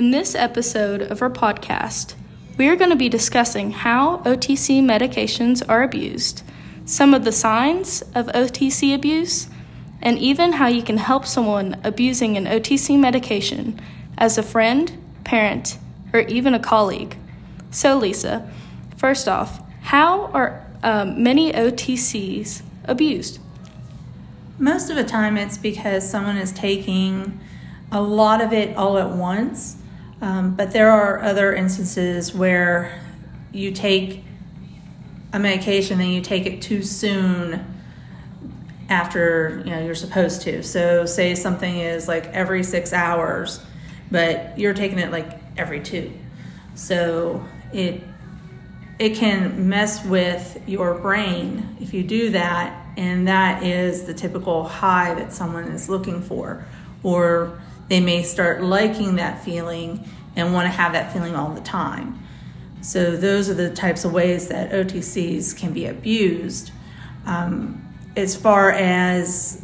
In this episode of our podcast, we are going to be discussing how OTC medications are abused, some of the signs of OTC abuse, and even how you can help someone abusing an OTC medication as a friend, parent, or even a colleague. So, Lisa, first off, how are um, many OTCs abused? Most of the time, it's because someone is taking a lot of it all at once. Um, but there are other instances where you take a medication and you take it too soon after you know you're supposed to. So say something is like every six hours, but you're taking it like every two. So it it can mess with your brain if you do that, and that is the typical high that someone is looking for, or they may start liking that feeling and want to have that feeling all the time. So, those are the types of ways that OTCs can be abused. Um, as far as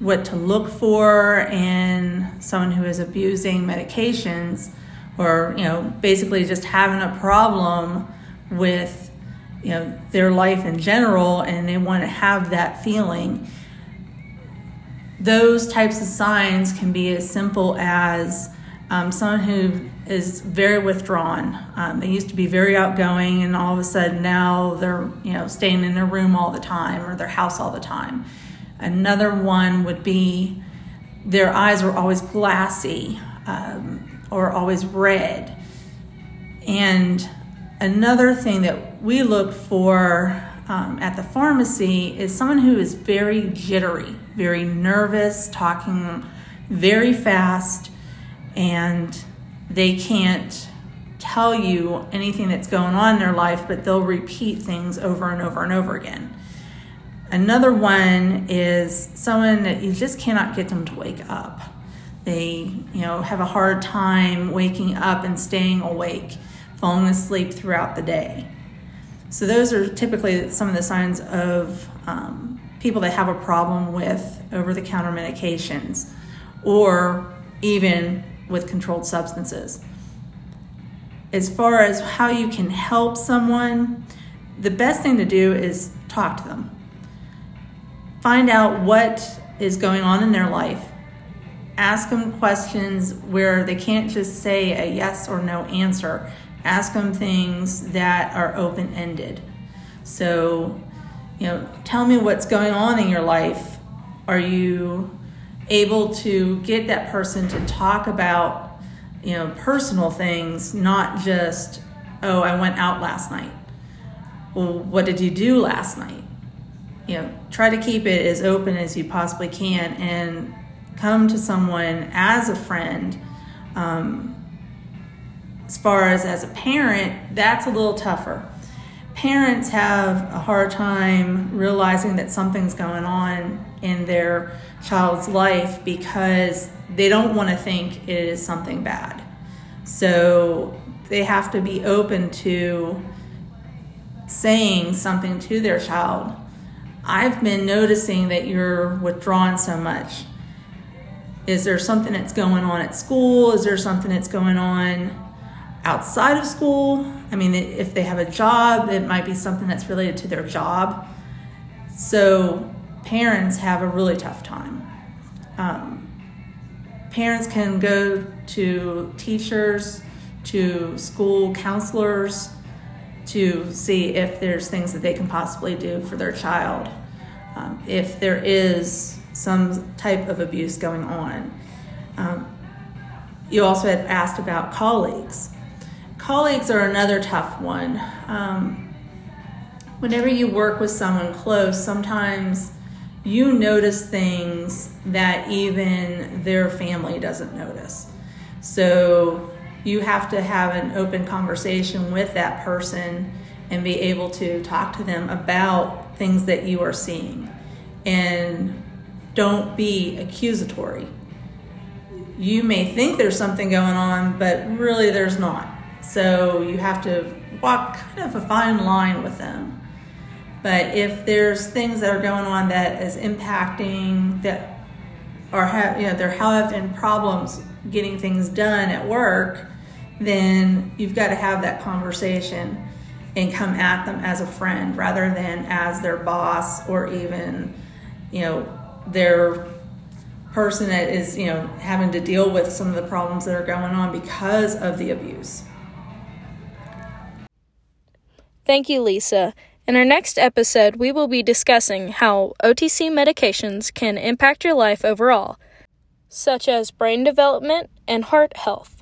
what to look for in someone who is abusing medications, or you know, basically just having a problem with you know their life in general, and they want to have that feeling those types of signs can be as simple as um, someone who is very withdrawn. Um, they used to be very outgoing, and all of a sudden now they're you know staying in their room all the time or their house all the time. Another one would be their eyes were always glassy um, or always red. And another thing that we look for um, at the pharmacy is someone who is very jittery, very nervous, talking very fast, and they can't tell you anything that's going on in their life, but they'll repeat things over and over and over again. Another one is someone that you just cannot get them to wake up. They, you know, have a hard time waking up and staying awake, falling asleep throughout the day. So those are typically some of the signs of um, people that have a problem with over-the-counter medications, or even with controlled substances. As far as how you can help someone, the best thing to do is talk to them. Find out what is going on in their life. Ask them questions where they can't just say a yes or no answer ask them things that are open ended. So, you know, tell me what's going on in your life. Are you able to get that person to talk about, you know, personal things, not just, oh, I went out last night. Well, what did you do last night? You know, try to keep it as open as you possibly can and come to someone as a friend. Um, as far as as a parent, that's a little tougher. Parents have a hard time realizing that something's going on in their child's life because they don't want to think it is something bad. So they have to be open to saying something to their child. I've been noticing that you're withdrawn so much. Is there something that's going on at school? Is there something that's going on outside of school. I mean, if they have a job, it might be something that's related to their job. So parents have a really tough time. Um, parents can go to teachers, to school counselors to see if there's things that they can possibly do for their child. Um, if there is some type of abuse going on. Um, you also had asked about colleagues. Colleagues are another tough one. Um, whenever you work with someone close, sometimes you notice things that even their family doesn't notice. So you have to have an open conversation with that person and be able to talk to them about things that you are seeing. And don't be accusatory. You may think there's something going on, but really there's not. So you have to walk kind of a fine line with them. But if there's things that are going on that is impacting that are have you know they're having problems getting things done at work, then you've got to have that conversation and come at them as a friend rather than as their boss or even, you know, their person that is, you know, having to deal with some of the problems that are going on because of the abuse. Thank you, Lisa. In our next episode, we will be discussing how OTC medications can impact your life overall, such as brain development and heart health.